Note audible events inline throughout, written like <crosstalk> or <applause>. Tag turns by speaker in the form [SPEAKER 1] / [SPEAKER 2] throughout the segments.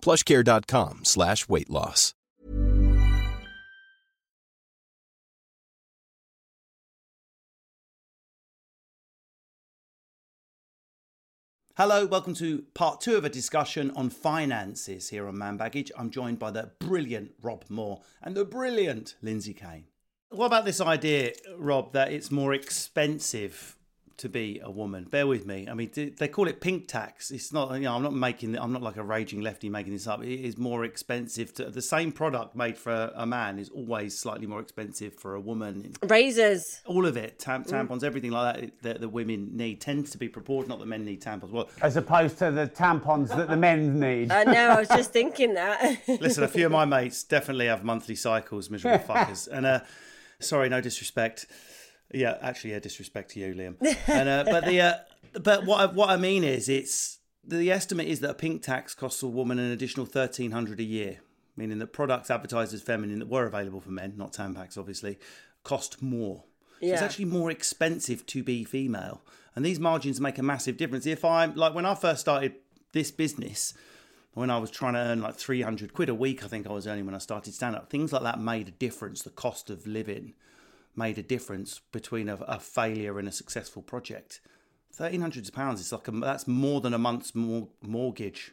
[SPEAKER 1] plushcare.com slash weight loss.
[SPEAKER 2] Hello, welcome to part two of a discussion on finances here on Man Baggage. I'm joined by the brilliant Rob Moore and the brilliant Lindsay Kane. What about this idea, Rob, that it's more expensive to be a woman? Bear with me. I mean, they call it pink tax. It's not, you know, I'm not making, I'm not like a raging lefty making this up. It is more expensive to, the same product made for a man is always slightly more expensive for a woman.
[SPEAKER 3] Razors.
[SPEAKER 2] All of it, tam- tampons, everything like that that the women need tends to be proportional, not that men need tampons. Well,
[SPEAKER 4] as opposed to the tampons that the men need.
[SPEAKER 3] I know, I was just thinking that. <laughs>
[SPEAKER 2] Listen, a few of my mates definitely have monthly cycles, miserable <laughs> fuckers. And uh, sorry, no disrespect. Yeah, actually, yeah, disrespect to you, Liam. And uh, but the uh, but what I, what I mean is, it's the estimate is that a pink tax costs a woman an additional thirteen hundred a year, meaning that products advertised as feminine that were available for men, not tampons, obviously, cost more. So it's actually more expensive to be female, and these margins make a massive difference. If I'm like when I first started this business, when I was trying to earn like 300 quid a week, I think I was earning when I started stand up, things like that made a difference. The cost of living made a difference between a, a failure and a successful project. 1300 pounds is like a, that's more than a month's mor- mortgage.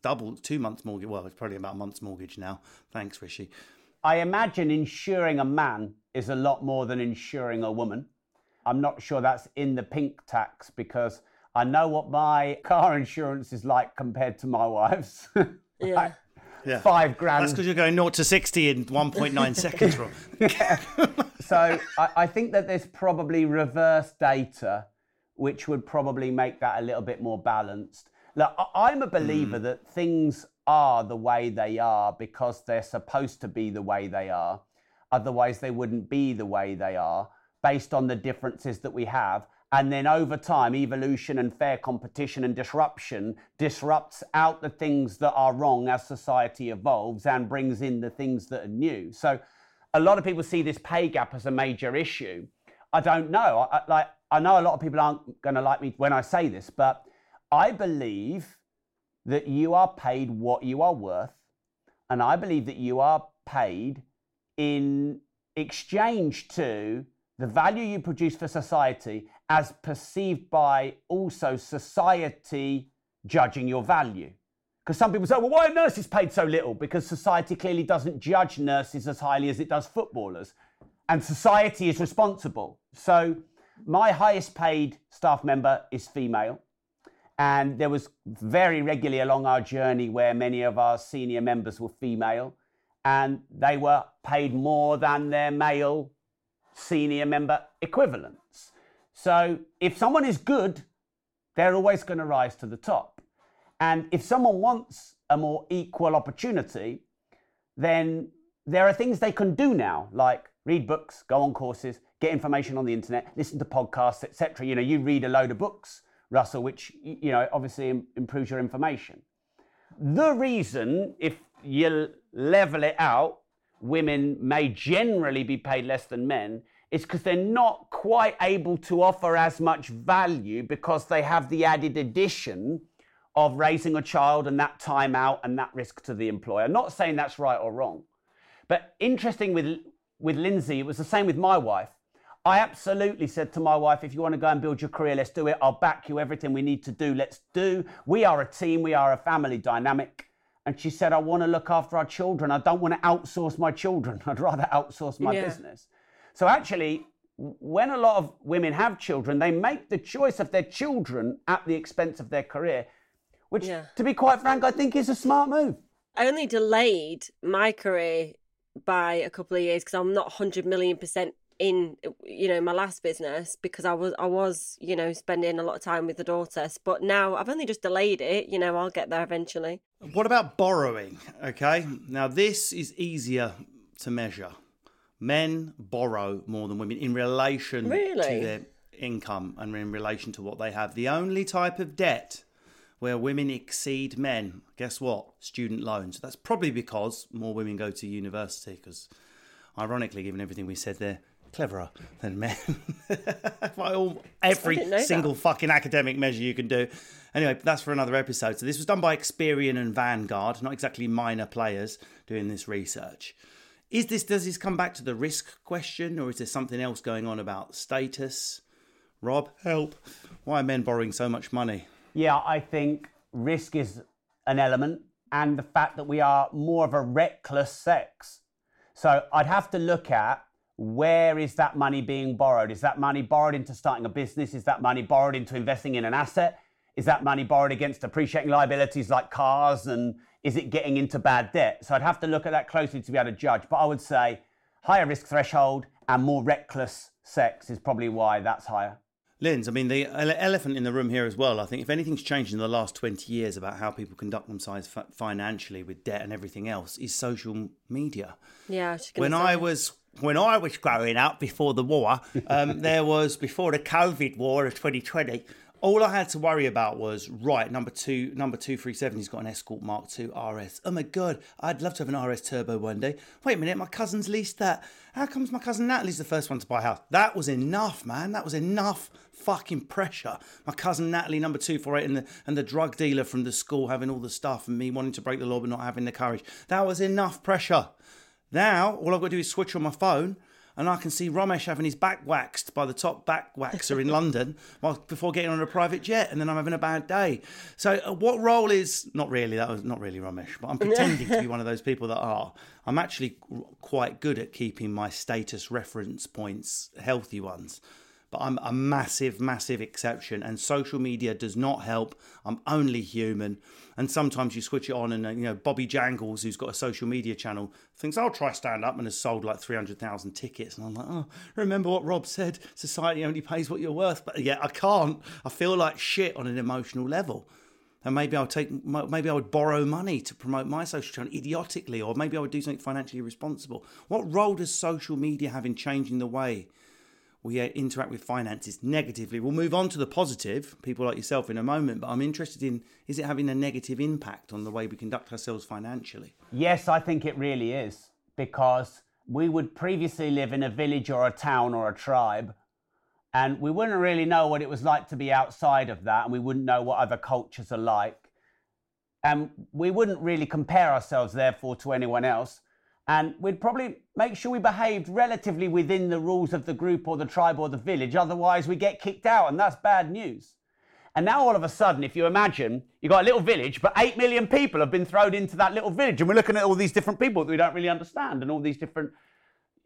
[SPEAKER 2] Double, two months mortgage. Well, it's probably about a month's mortgage now. Thanks, Rishi.
[SPEAKER 4] I imagine insuring a man is a lot more than insuring a woman. I'm not sure that's in the pink tax because I know what my car insurance is like compared to my wife's. <laughs>
[SPEAKER 3] Yeah.
[SPEAKER 2] Yeah.
[SPEAKER 4] Five grand.
[SPEAKER 2] That's because you're going 0 to 60 in 1.9 <laughs> seconds, Rob. <laughs>
[SPEAKER 4] So I, I think that there's probably reverse data, which would probably make that a little bit more balanced. Look, I- I'm a believer hmm. that things are the way they are because they're supposed to be the way they are. Otherwise, they wouldn't be the way they are based on the differences that we have. And then over time, evolution and fair competition and disruption disrupts out the things that are wrong as society evolves and brings in the things that are new. So a lot of people see this pay gap as a major issue. I don't know. I, like I know a lot of people aren't going to like me when I say this, but I believe that you are paid what you are worth, and I believe that you are paid in exchange to the value you produce for society as perceived by also society judging your value. Because some people say, well, why are nurses paid so little? Because society clearly doesn't judge nurses as highly as it does footballers. And society is responsible. So my highest paid staff member is female. And there was very regularly along our journey where many of our senior members were female and they were paid more than their male senior member equivalents. So if someone is good, they're always going to rise to the top. And if someone wants a more equal opportunity, then there are things they can do now, like read books, go on courses, get information on the internet, listen to podcasts, etc. You know, you read a load of books, Russell, which you know obviously im- improves your information. The reason, if you level it out, women may generally be paid less than men is because they're not quite able to offer as much value because they have the added addition of raising a child and that time out and that risk to the employer. I'm Not saying that's right or wrong. But interesting with with Lindsay, it was the same with my wife. I absolutely said to my wife, if you want to go and build your career, let's do it. I'll back you. Everything we need to do, let's do. We are a team. We are a family dynamic. And she said, I want to look after our children. I don't want to outsource my children. <laughs> I'd rather outsource my
[SPEAKER 3] Yeah.
[SPEAKER 4] business. So actually, when a lot of women have children, they make the choice of their children at the expense of their career, which,
[SPEAKER 3] Yeah.
[SPEAKER 4] to be quite frank, I think is a smart move.
[SPEAKER 3] I only delayed my career by a couple of years because I'm not 100 million percent in you know my last business because I was I was you know spending a lot of time with the daughter but now I've only just delayed it you know I'll get there eventually
[SPEAKER 2] What about borrowing? Okay, now this is easier to measure. Men borrow more than women in relation
[SPEAKER 3] Really?
[SPEAKER 2] to their income and in relation to what they have. The only type of debt where women exceed men, guess what? Student loans. That's probably because more women go to university, because ironically, given everything we said, they're cleverer than men. <laughs> By all, every
[SPEAKER 3] didn't that.
[SPEAKER 2] single fucking academic measure you can do. Anyway, that's for another episode. So this was done by Experian and Vanguard, not exactly minor players doing this research. Is this does this come back to the risk question, or is there something else going on about status? Rob, help! Why are men borrowing so much money?
[SPEAKER 4] Yeah, I think risk is an element, and the fact that we are more of a reckless sex. So I'd have to look at where is that money being borrowed? Is that money borrowed into starting a business? Is that money borrowed into investing in an asset? Is that money borrowed against depreciating liabilities like cars? And is it getting into bad debt? So I'd have to look at that closely to be able to judge. But I would say higher risk threshold and more reckless sex is probably why that's higher.
[SPEAKER 2] Linz, I mean, the ele- elephant in the room here as well. I think if anything's changed in the last 20 years about how people conduct themselves fi- financially with debt and everything else, is social media.
[SPEAKER 3] yeah I was just
[SPEAKER 2] When
[SPEAKER 3] say.
[SPEAKER 2] I was when I was growing up before the war, um, <laughs> there was before the COVID war of 2020. All I had to worry about was right number two, number two three seven. He's got an Escort Mark II RS. Oh my god, I'd love to have an RS Turbo one day. Wait a minute, my cousin's leased that. How comes my cousin Natalie's the first one to buy a house? That was enough, man. That was enough fucking pressure. My cousin Natalie, number two four eight, and the and the drug dealer from the school having all the stuff, and me wanting to break the law but not having the courage. That was enough pressure. Now, all I've got to do is switch on my phone and I can see Ramesh having his back waxed by the top back waxer in <laughs> London while, before getting on a private jet, and then I'm having a bad day. So, uh, what role is not really that was not really Ramesh, but I'm <laughs> pretending to be one of those people that are. I'm actually quite good at keeping my status reference points healthy ones. But I'm a massive, massive exception, and social media does not help. I'm only human, and sometimes you switch it on, and uh, you know Bobby Jangles, who's got a social media channel, thinks I'll try stand up and has sold like three hundred thousand tickets, and I'm like, oh, remember what Rob said? Society only pays what you're worth, but yeah, I can't. I feel like shit on an emotional level. And maybe I'll take, maybe I would borrow money to promote my social channel idiotically, or maybe I would do something financially responsible. What role does social media have in changing the way we uh, interact with finances negatively. We'll move on to the positive, people like yourself, in a moment, but I'm interested in is it having a negative impact on the way we conduct ourselves financially?
[SPEAKER 4] Yes, I think it really is because we would previously live in a village or a town or a tribe, and we wouldn't really know what it was like to be outside of that, and we wouldn't know what other cultures are like. And we wouldn't really compare ourselves, therefore, to anyone else. And we'd probably make sure we behaved relatively within the rules of the group or the tribe or the village. Otherwise, we get kicked out, and that's bad news. And now, all of a sudden, if you imagine you've got a little village, but 8 million people have been thrown into that little village, and we're looking at all these different people that we don't really understand, and all these different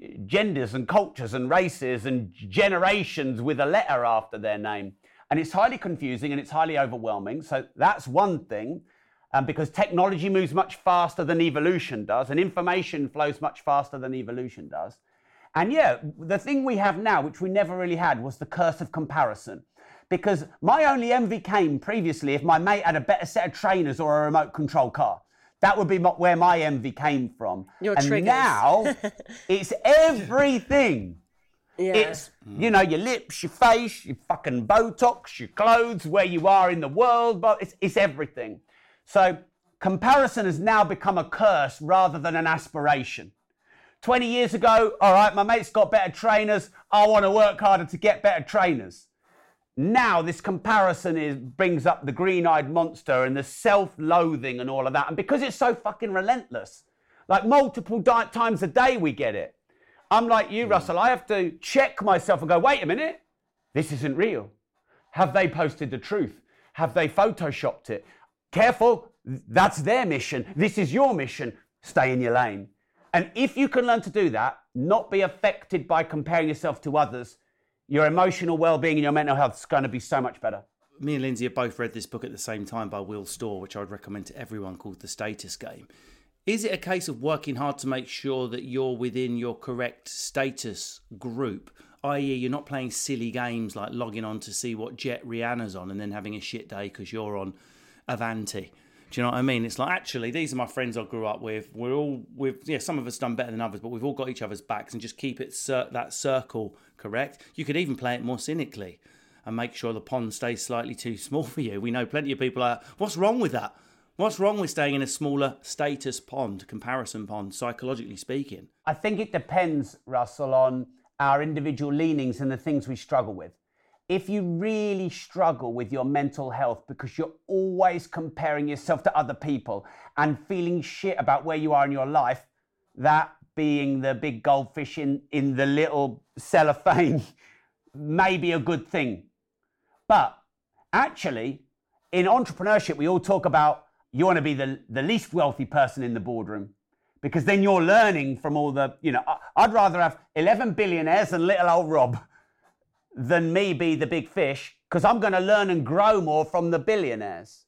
[SPEAKER 4] uh, genders and cultures and races and generations with a letter after their name. And it's highly confusing and it's highly overwhelming. So that's one thing. Um, because technology moves much faster than evolution does, and information flows much faster than evolution does. And yeah, the thing we have now, which we never really had, was the curse of comparison. Because my only envy came previously if my mate had a better set of trainers or a remote control car. That would be mo- where my envy came from.
[SPEAKER 3] Your
[SPEAKER 4] and
[SPEAKER 3] triggers.
[SPEAKER 4] now <laughs> it's everything.
[SPEAKER 3] yeah.
[SPEAKER 4] It's, you know, your lips, your face, your fucking Botox, your clothes, where you are in the world, but it's, it's everything. So comparison has now become a curse rather than an aspiration. 20 years ago, all right, my mate's got better trainers. I want to work harder to get better trainers. Now this comparison is brings up the green-eyed monster and the self-loathing and all of that. And because it's so fucking relentless, like multiple di- times a day we get it. I'm like you, hmm. Russell. I have to check myself and go, wait a minute, this isn't real. Have they posted the truth? Have they photoshopped it? Careful, that's their mission. This is your mission. Stay in your lane. And if you can learn to do that, not be affected by comparing yourself to others, your emotional well-being and your mental health is going to be so much better.
[SPEAKER 2] Me and Lindsay have both read this book at the same time by Will Storr, which I would recommend to everyone, called The Status Game. Is it a case of working hard to make sure that you're within your correct status group? i.e., you're not playing silly games like logging on to see what jet Rihanna's on and then having a shit day because you're on Avanti. Do you know what I mean? It's like actually these are my friends I grew up with. We're all with yeah, some of us done better than others, but we've all got each other's backs and just keep it cir- that circle correct. You could even play it more cynically and make sure the pond stays slightly too <laughs> small for you. We know plenty of people are. What's wrong with that? What's wrong with staying in a smaller status pond, comparison pond, psychologically speaking?
[SPEAKER 4] I think it depends, Russell, on our individual leanings and the things we struggle with. If you really struggle with your mental health because you're always comparing yourself to other people and feeling shit about where you are in your life, that being the big goldfish in, in the little cellophane <laughs> may be a good thing. But actually, in entrepreneurship, we all talk about you want to be the, the least wealthy person in the boardroom because then you're learning from all the, you know, I'd rather have 11 billionaires than little old Rob <laughs> than me be the big fish because I'm going to learn and grow more from the billionaires.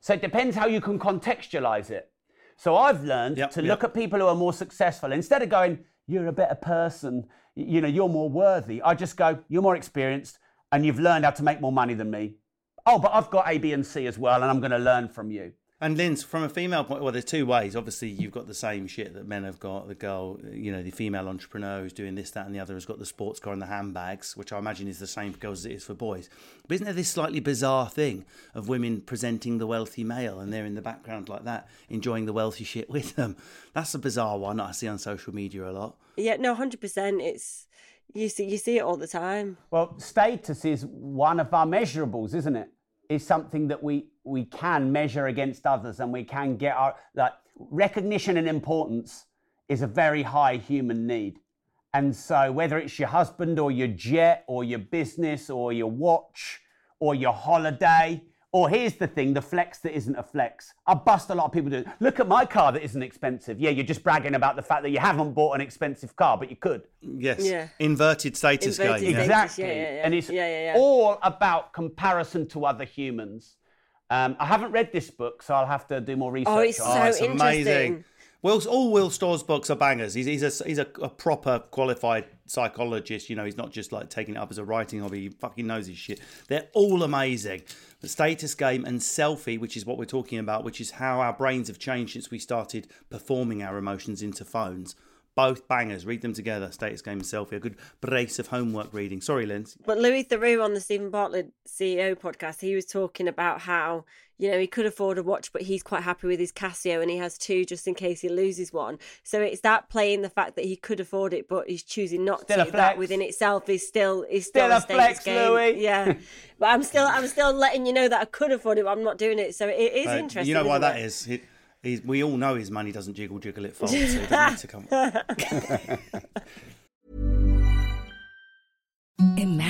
[SPEAKER 4] So it depends how you can contextualize it. So I've learned
[SPEAKER 2] Yep,
[SPEAKER 4] to
[SPEAKER 2] yep.
[SPEAKER 4] look at people who are more successful instead of going, you're a better person, you know, you're more worthy. I just go, you're more experienced and you've learned how to make more money than me. Oh, but I've got A, B, and C as well, and I'm going to learn from you.
[SPEAKER 2] And Linz, from a female point, well, there's two ways. Obviously, you've got the same shit that men have got. The girl, you know, the female entrepreneur who's doing this, that, and the other has got the sports car and the handbags, which I imagine is the same for girls as it is for boys. But isn't there this slightly bizarre thing of women presenting the wealthy male and they're in the background like that, enjoying the wealthy shit <laughs> with them? That's a bizarre one I see on social media a lot.
[SPEAKER 3] Yeah, no, hundred percent. It's you see you see it all the time.
[SPEAKER 4] Well, status is one of our measurables, isn't it? Is something that we we can measure against others, and we can get our like recognition and importance is a very high human need. And so, whether it's your husband or your jet or your business or your watch or your holiday, or here's the thing the flex that isn't a flex. I bust a lot of people do. Look at my car that isn't expensive. Yeah, you're just bragging about the fact that you haven't bought an expensive car, but you could.
[SPEAKER 2] Yes.
[SPEAKER 3] Yeah.
[SPEAKER 2] Inverted status
[SPEAKER 3] Inverted
[SPEAKER 2] game.
[SPEAKER 3] status.
[SPEAKER 4] Exactly.
[SPEAKER 3] yeah, yeah, yeah.
[SPEAKER 4] And it's
[SPEAKER 3] Yeah, yeah, yeah.
[SPEAKER 4] all about comparison to other humans. Um, I haven't read this book, so I'll have to do more research.
[SPEAKER 3] Oh, it's
[SPEAKER 4] on
[SPEAKER 3] so
[SPEAKER 4] it.
[SPEAKER 2] Oh, it's
[SPEAKER 3] interesting.
[SPEAKER 2] amazing. Will's, all Will Storr's books are bangers. He's, he's, a, he's a, a proper qualified psychologist. You know, he's not just like taking it up as a writing hobby. He fucking knows his shit. They're all amazing. The status game and selfie, which is what we're talking about, which is how our brains have changed since we started performing our emotions into phones. Both bangers. Read them together. Status game and selfie. A good brace of homework reading. Sorry, Linz.
[SPEAKER 3] But Louis Theroux on the Steven Bartlett CEO podcast, he was talking about how, you know, he could afford a watch, but he's quite happy with his Casio and he has two just in case he loses one. So it's that playing the fact that he could afford it, but he's choosing not
[SPEAKER 4] Still
[SPEAKER 3] to. That within itself is still is still,
[SPEAKER 4] Still a
[SPEAKER 3] status
[SPEAKER 4] flex,
[SPEAKER 3] game.
[SPEAKER 4] Louis. <laughs>
[SPEAKER 3] Yeah. but I'm still I'm still letting you know that I could afford it, but I'm not doing it. So it is
[SPEAKER 2] Uh,
[SPEAKER 3] interesting.
[SPEAKER 2] You know why
[SPEAKER 3] isn't
[SPEAKER 2] that
[SPEAKER 3] it?
[SPEAKER 2] is? He, he's, we all know his money doesn't jiggle jiggle it folds, so he doesn't need to come. <laughs> <laughs>
[SPEAKER 5] Imagine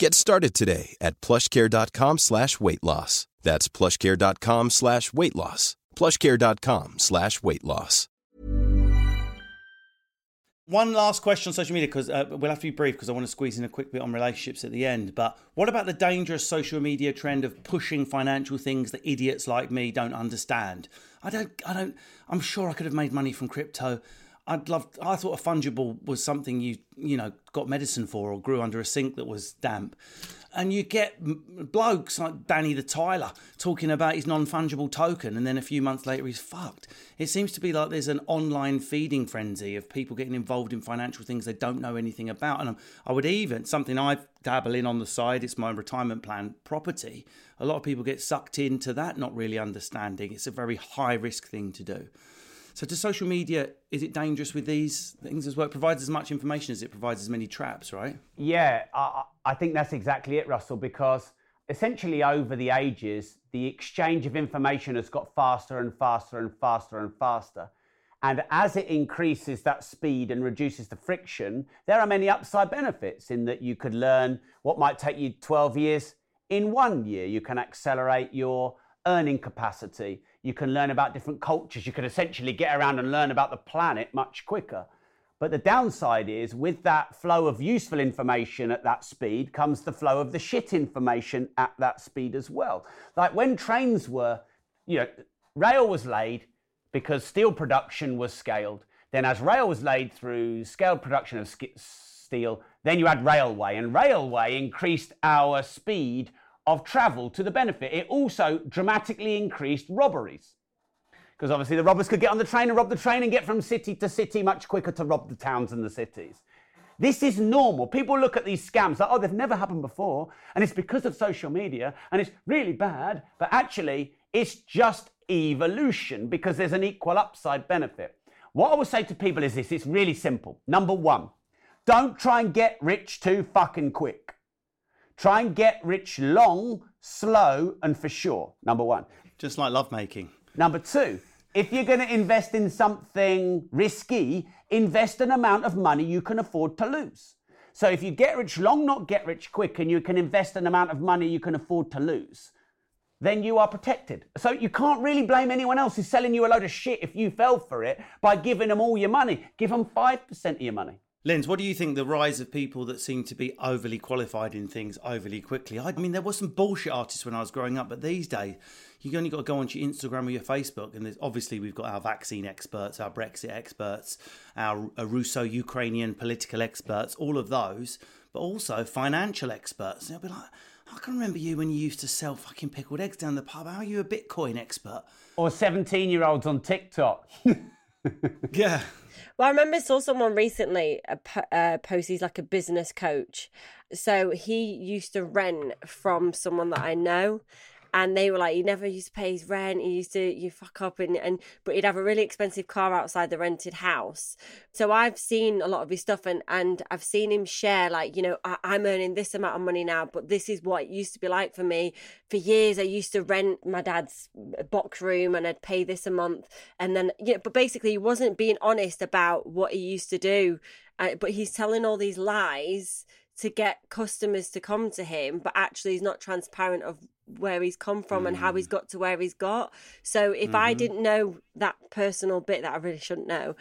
[SPEAKER 1] Get started today at plushcare.com slash weight loss. That's plushcare.com slash weight loss. Plushcare.com slash weight loss.
[SPEAKER 2] One last question on social media because uh, we'll have to be brief because I want to squeeze in a quick bit on relationships at the end. But what about the dangerous social media trend of pushing financial things that idiots like me don't understand? I don't, I don't, I'm sure I could have made money from crypto. I'd love. I thought a fungible was something you you know got medicine for or grew under a sink that was damp, and you get blokes like Danny the Tyler talking about his non fungible token, and then a few months later he's fucked. It seems to be like there's an online feeding frenzy of people getting involved in financial things they don't know anything about, and I would even something I dabble in on the side. It's my retirement plan property. A lot of people get sucked into that, not really understanding. It's a very high risk thing to do. So, to social media, is it dangerous with these things as well? It provides as much information as it provides as many traps, right?
[SPEAKER 4] Yeah, I, I think that's exactly it, Russell, because essentially over the ages, the exchange of information has got faster and faster and faster and faster. And as it increases that speed and reduces the friction, there are many upside benefits in that you could learn what might take you 12 years in one year. You can accelerate your earning capacity. You can learn about different cultures. You can essentially get around and learn about the planet much quicker. But the downside is, with that flow of useful information at that speed comes the flow of the shit information at that speed as well. Like when trains were, you know, rail was laid because steel production was scaled. Then, as rail was laid through scaled production of steel, then you had railway, and railway increased our speed of travel to the benefit. It also dramatically increased robberies. Because obviously the robbers could get on the train and rob the train and get from city to city much quicker to rob the towns and the cities. This is normal. People look at these scams like, oh, they've never happened before. And it's because of social media and it's really bad. But actually, it's just evolution because there's an equal upside benefit. What I will say to people is this it's really simple. Number one, don't try and get rich too fucking quick. Try and get rich long, slow, and for sure. Number one.
[SPEAKER 2] Just like lovemaking.
[SPEAKER 4] Number two, if you're going to invest in something risky, invest an amount of money you can afford to lose. So if you get rich long, not get rich quick, and you can invest an amount of money you can afford to lose, then you are protected. So you can't really blame anyone else who's selling you a load of shit if you fell for it by giving them all your money. Give them 5% of your money.
[SPEAKER 2] Linz, what do you think the rise of people that seem to be overly qualified in things overly quickly? I mean, there were some bullshit artists when I was growing up, but these days, you only got to go onto your Instagram or your Facebook, and there's obviously we've got our vaccine experts, our Brexit experts, our uh, Russo-Ukrainian political experts, all of those, but also financial experts. And they'll be like, I can remember you when you used to sell fucking pickled eggs down the pub. How are you a Bitcoin expert?
[SPEAKER 4] Or 17-year-olds on TikTok. <laughs>
[SPEAKER 2] yeah.
[SPEAKER 3] Well, I remember saw someone recently uh, post. He's like a business coach, so he used to rent from someone that I know, and they were like, he never used to pay his rent. He used to you fuck up and and but he'd have a really expensive car outside the rented house. So I've seen a lot of his stuff and and I've seen him share like you know I, I'm earning this amount of money now, but this is what it used to be like for me. For years, I used to rent my dad's box room and I'd pay this a month, and then you know, But basically, he wasn't being honest about what he used to do. Uh, but he's telling all these lies to get customers to come to him, but actually he's not transparent of where he's come from mm. and how he's got to where he's got. So if mm-hmm. I didn't know that personal bit that I really shouldn't know,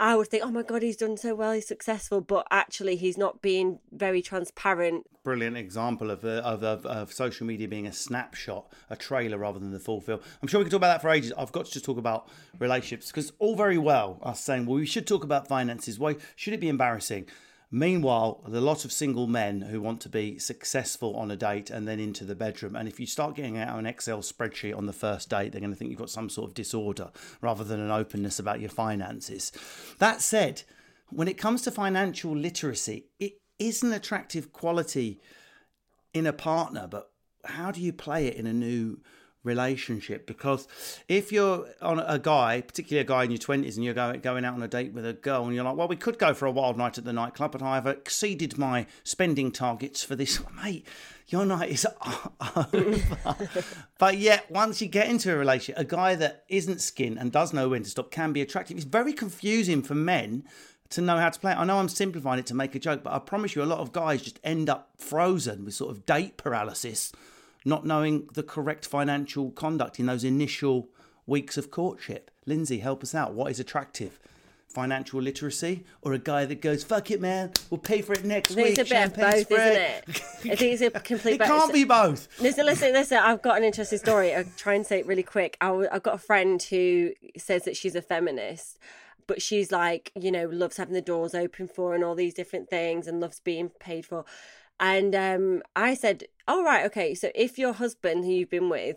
[SPEAKER 3] I would think, oh my God, he's done so well, he's successful, but actually he's not being very transparent.
[SPEAKER 2] Brilliant example of, uh, of, of, of, social media being a snapshot, a trailer rather than the full film. I'm sure we could talk about that for ages. I've got to just talk about relationships because all very well us saying, well, we should talk about finances. Why should it be embarrassing? Meanwhile, there are a lot of single men who want to be successful on a date and then into the bedroom. And if you start getting out an Excel spreadsheet on the first date, they're going to think you've got some sort of disorder rather than an openness about your finances. That said, when it comes to financial literacy, it is an attractive quality in a partner, but how do you play it in a new relationship because if you're on a guy, particularly a guy in your twenties, and you're going going out on a date with a girl, and you're like, "Well, we could go for a wild night at the nightclub, but I have exceeded my spending targets for this, <laughs> mate." Your night is <laughs> over. but yet, once you get into a relationship, a guy that isn't skin and does know when to stop can be attractive. It's very confusing for men to know how to play. I know I'm simplifying it to make a joke, but I promise you, a lot of guys just end up frozen with sort of date paralysis not knowing the correct financial conduct in those initial weeks of courtship. Lindsay, help us out. What is attractive? Financial literacy or a guy that goes, fuck it, man, we'll pay for it next week.
[SPEAKER 3] it's a bit of both,
[SPEAKER 2] spread."
[SPEAKER 3] isn't it? <laughs> I think it's a complete.
[SPEAKER 2] it
[SPEAKER 3] both.
[SPEAKER 2] can't be both.
[SPEAKER 3] Listen, listen, listen. I've got an interesting story. I'll try and say it really quick. I've got a friend who says that she's a feminist, but she's like, you know, loves having the doors open for and all these different things and loves being paid for. And um, I said, all right, okay. So if your husband, who you've been with,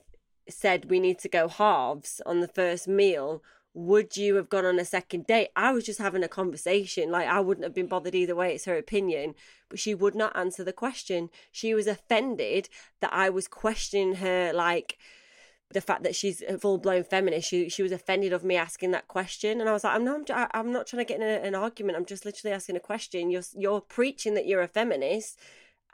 [SPEAKER 3] said we need to go halves on the first meal, would you have gone on a second date? I was just having a conversation. Like, I wouldn't have been bothered either way. It's her opinion. But she would not answer the question. She was offended that I was questioning her, like, the fact that she's a full blown feminist. She she was offended of me asking that question, and I was like, I'm not I'm, not trying to get in a, an argument. I'm just literally asking a question. You're you're preaching that you're a feminist,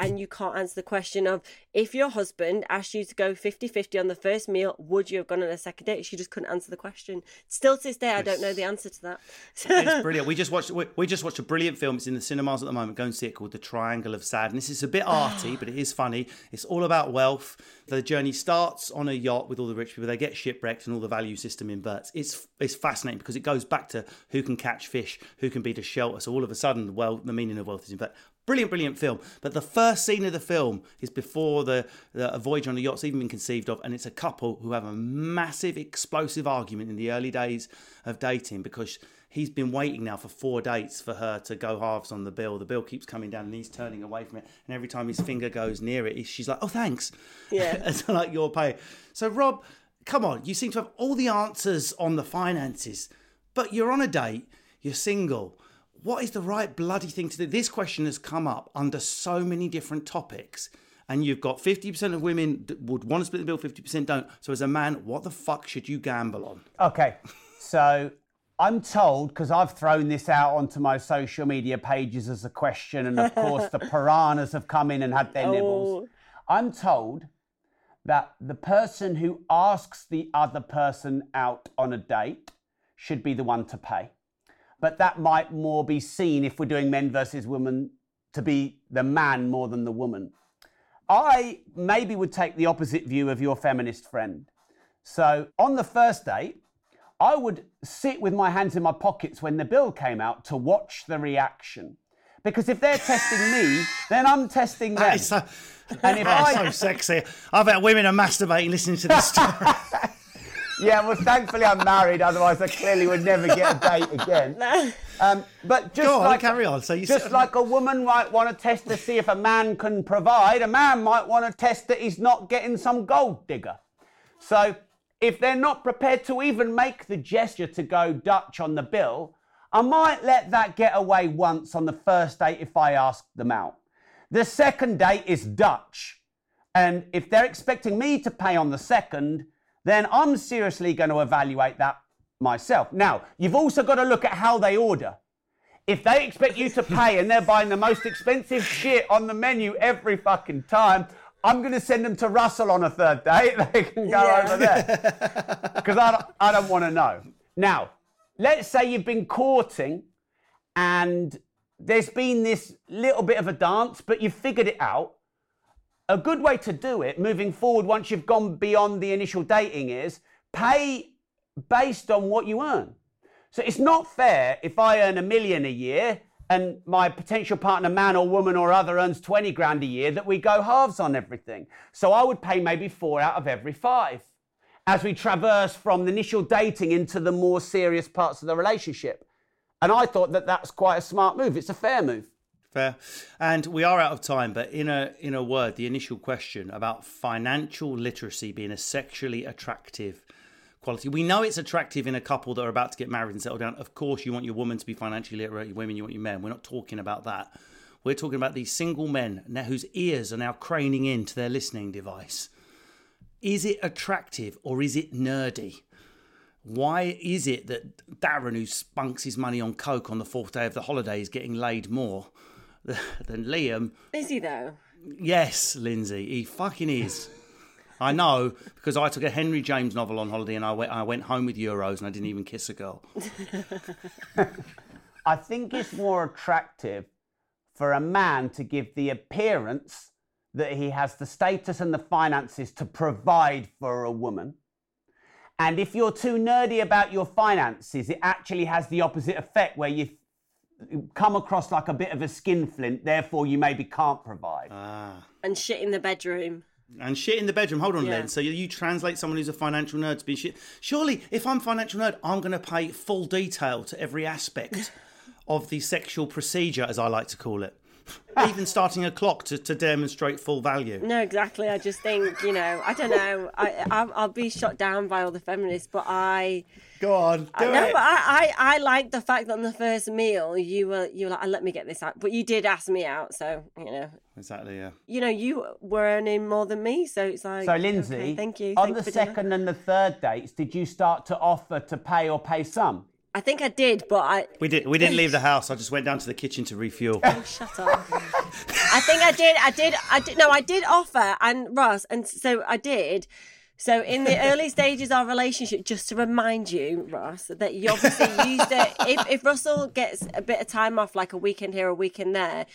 [SPEAKER 3] and you can't answer the question of if your husband asked you to go 50-50 on the first meal, would you have gone on a second date? She just couldn't answer the question. Still to this day, I don't know the answer to that.
[SPEAKER 2] It's <laughs> brilliant. We just watched we, we just watched a brilliant film. It's in the cinemas at the moment. Go and see it called The Triangle of Sadness. It's a bit arty, <sighs> but it is funny. It's all about wealth. The journey starts on a yacht with all the rich people. They get shipwrecked and all the value system inverts. It's it's fascinating because it goes back to who can catch fish, who can be the shelter. So all of a sudden, the wealth, the meaning of wealth is inverted. Brilliant, brilliant film. But the first scene of the film is before the, the a voyage on a yacht's even been conceived of, and it's a couple who have a massive, explosive argument in the early days of dating because he's been waiting now for four dates for her to go halves on the bill. The bill keeps coming down, and he's turning away from it. And every time his finger goes near it, she's like, "Oh, thanks."
[SPEAKER 3] Yeah. <laughs>
[SPEAKER 2] it's like your pay. So, Rob, come on, you seem to have all the answers on the finances, but you're on a date, you're single. What is the right bloody thing to do? This question has come up under so many different topics. And you've got 50% of women that would want to split the bill, 50% don't. So, as a man, what the fuck should you gamble on?
[SPEAKER 4] Okay, so I'm told, because I've thrown this out onto my social media pages as a question, and of <laughs> course the piranhas have come in and had their nibbles. Oh. I'm told that the person who asks the other person out on a date should be the one to pay. But that might more be seen if we're doing men versus women to be the man more than the woman. I maybe would take the opposite view of your feminist friend. So on the first date, I would sit with my hands in my pockets when the bill came out to watch the reaction. Because if they're testing me, then I'm testing them.
[SPEAKER 2] That is so,
[SPEAKER 4] And if <laughs> I-
[SPEAKER 2] so sexy. I bet women are masturbating listening to this <laughs> story.
[SPEAKER 4] Yeah, well, thankfully I'm married. Otherwise, I clearly would never get a date <laughs> again. Um, but just
[SPEAKER 2] on,
[SPEAKER 4] like
[SPEAKER 2] carry on. So you
[SPEAKER 4] just
[SPEAKER 2] said-
[SPEAKER 4] like a woman might want to test to see if a man can provide, a man might want to test that he's not getting some gold digger. So if they're not prepared to even make the gesture to go Dutch on the bill, I might let that get away once on the first date if I ask them out. The second date is Dutch. And if they're expecting me to pay on the second, then I'm seriously going to evaluate that myself. Now, you've also got to look at how they order. If they expect you to pay and they're buying the most expensive shit on the menu every fucking time, I'm going to send them to Russell on a third date. <laughs> They can go
[SPEAKER 3] Yeah.
[SPEAKER 4] over there. <laughs> Because I don't, I don't want to know. Now, let's say you've been courting and there's been this little bit of a dance, but you've figured it out. A good way to do it moving forward, once you've gone beyond the initial dating, is pay based on what you earn. So it's not fair if I earn a million a year and my potential partner, man or woman or other, earns 20 grand a year that we go halves on everything. So I would pay maybe four out of every five as we traverse from the initial dating into the more serious parts of the relationship. And I thought that that's quite a smart move. It's a fair move.
[SPEAKER 2] Fair. And we are out of time, but in a in a word, the initial question about financial literacy being a sexually attractive quality. We know it's attractive in a couple that are about to get married and settle down. Of course, you want your woman to be financially literate, your women, you want your men. We're not talking about that. We're talking about these single men now whose ears are now craning into their listening device. is it attractive or is it nerdy? Why is it that Darren, who spunks his money on coke on the fourth day of the holiday, is getting laid more <laughs> than Liam?
[SPEAKER 3] Is he though?
[SPEAKER 2] Yes, Lindsay, he fucking is. <laughs> I know because I took a Henry James novel on holiday and I went, I went home with euros and I didn't even kiss a girl. <laughs>
[SPEAKER 4] I think it's more attractive for a man to give the appearance that he has the status and the finances to provide for a woman. And if you're too nerdy about your finances, it actually has the opposite effect where you come across like a bit of a skinflint, therefore you maybe can't provide.
[SPEAKER 2] Ah.
[SPEAKER 3] And shit in the bedroom.
[SPEAKER 2] And shit in the bedroom. Hold on,
[SPEAKER 3] Yeah.
[SPEAKER 2] Len. So you, you translate someone who's a financial nerd to be shit. Surely, if I'm financial nerd, I'm going to pay full detail to every aspect <laughs> of the sexual procedure, as I like to call it. <laughs> Even starting a clock to, to demonstrate full value.
[SPEAKER 3] No, exactly. I just think you know. I don't know. I, I I'll be shot down by all the feminists, but I.
[SPEAKER 2] Go on, do
[SPEAKER 3] I, no, but I, I, I like the fact that on the first meal you were you were like, let me get this out, but you did ask me out, so you know,
[SPEAKER 2] Exactly, yeah.
[SPEAKER 3] you know, you were earning more than me, so it's like.
[SPEAKER 4] So,
[SPEAKER 3] okay,
[SPEAKER 4] Lindsay,
[SPEAKER 3] thank you.
[SPEAKER 4] on
[SPEAKER 3] Thanks
[SPEAKER 4] the
[SPEAKER 3] for dinner.
[SPEAKER 4] second and the third dates, did you start to offer to pay or pay some?
[SPEAKER 3] I think I did, but I
[SPEAKER 2] We did. We didn't leave the <laughs> house. I just went down to the kitchen to refuel.
[SPEAKER 3] Oh, shut up. I think I did. I did. I did. No, I did offer, and Ross, and so I did. So in the early <laughs> stages of our relationship, just to remind you, Ross, that you obviously used it. If, if Russell gets a bit of time off, like a weekend here, a weekend there,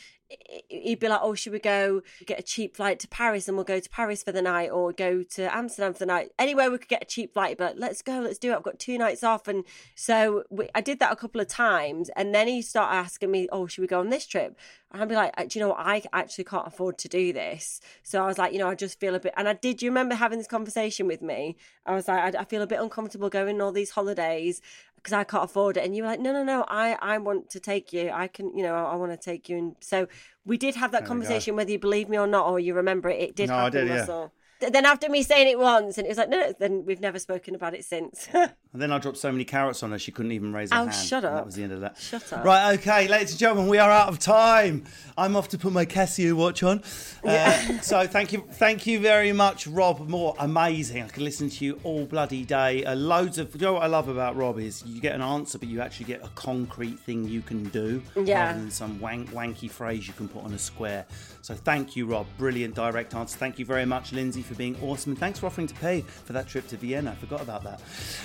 [SPEAKER 3] he'd be like, "Oh, should we go get a cheap flight to Paris, and we'll go to Paris for the night, or go to Amsterdam for the night? Anywhere we could get a cheap flight, but let's go, let's do it. I've got two nights off." And so we, I did that a couple of times, and then he started asking me, "Oh, should we go on this trip?" And I'd be like, uh, "Do you know what? I actually can't afford to do this." So I was like, "You know, I just feel a bit." And I did. You remember having this conversation with me? I was like, "I, I feel a bit uncomfortable going on all these holidays." Because I can't afford it, and you were like, "No, no, no! I, I want to take you. I can, you know, I, I want to take you." And so we did have that conversation, whether you believe me or not, or you remember it. It did
[SPEAKER 2] No, I
[SPEAKER 3] happen,
[SPEAKER 2] did, yeah.
[SPEAKER 3] Russell. Th- Then after me saying it once, and it was like, no, no, then we've never spoken about it since. <laughs>
[SPEAKER 2] And then I dropped so many carrots on her she couldn't even raise her
[SPEAKER 3] Oh,
[SPEAKER 2] hand.
[SPEAKER 3] shut
[SPEAKER 2] and
[SPEAKER 3] up.
[SPEAKER 2] That was the end of that.
[SPEAKER 3] Shut up.
[SPEAKER 2] Right, okay, ladies and gentlemen, we are out of time. I'm off to put my Casio watch on. Uh, <laughs> <laughs> so thank you, thank you very much, Rob Moore. Amazing. I can listen to you all bloody day. Uh, loads of. You know what I love about Rob is you get an answer, but you actually get a concrete thing you can do,
[SPEAKER 3] Yeah.
[SPEAKER 2] rather than some wank, wanky phrase you can put on a square. So thank you, Rob. Brilliant direct answer. Thank you very much, Lindsay, for being awesome, and thanks for offering to pay for that trip to Vienna. I forgot about that.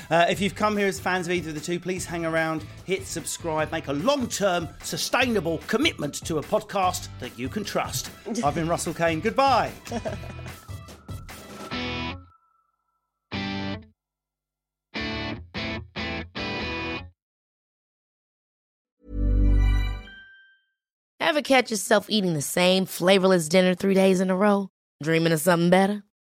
[SPEAKER 2] Uh, if you've come here as fans of either of the two, please hang around, hit subscribe, make a long-term, sustainable commitment to a podcast that you can trust. <laughs> I've been Russell Kane. Goodbye.
[SPEAKER 6] Ever catch yourself eating the same flavorless dinner three days in a row? Dreaming of something better?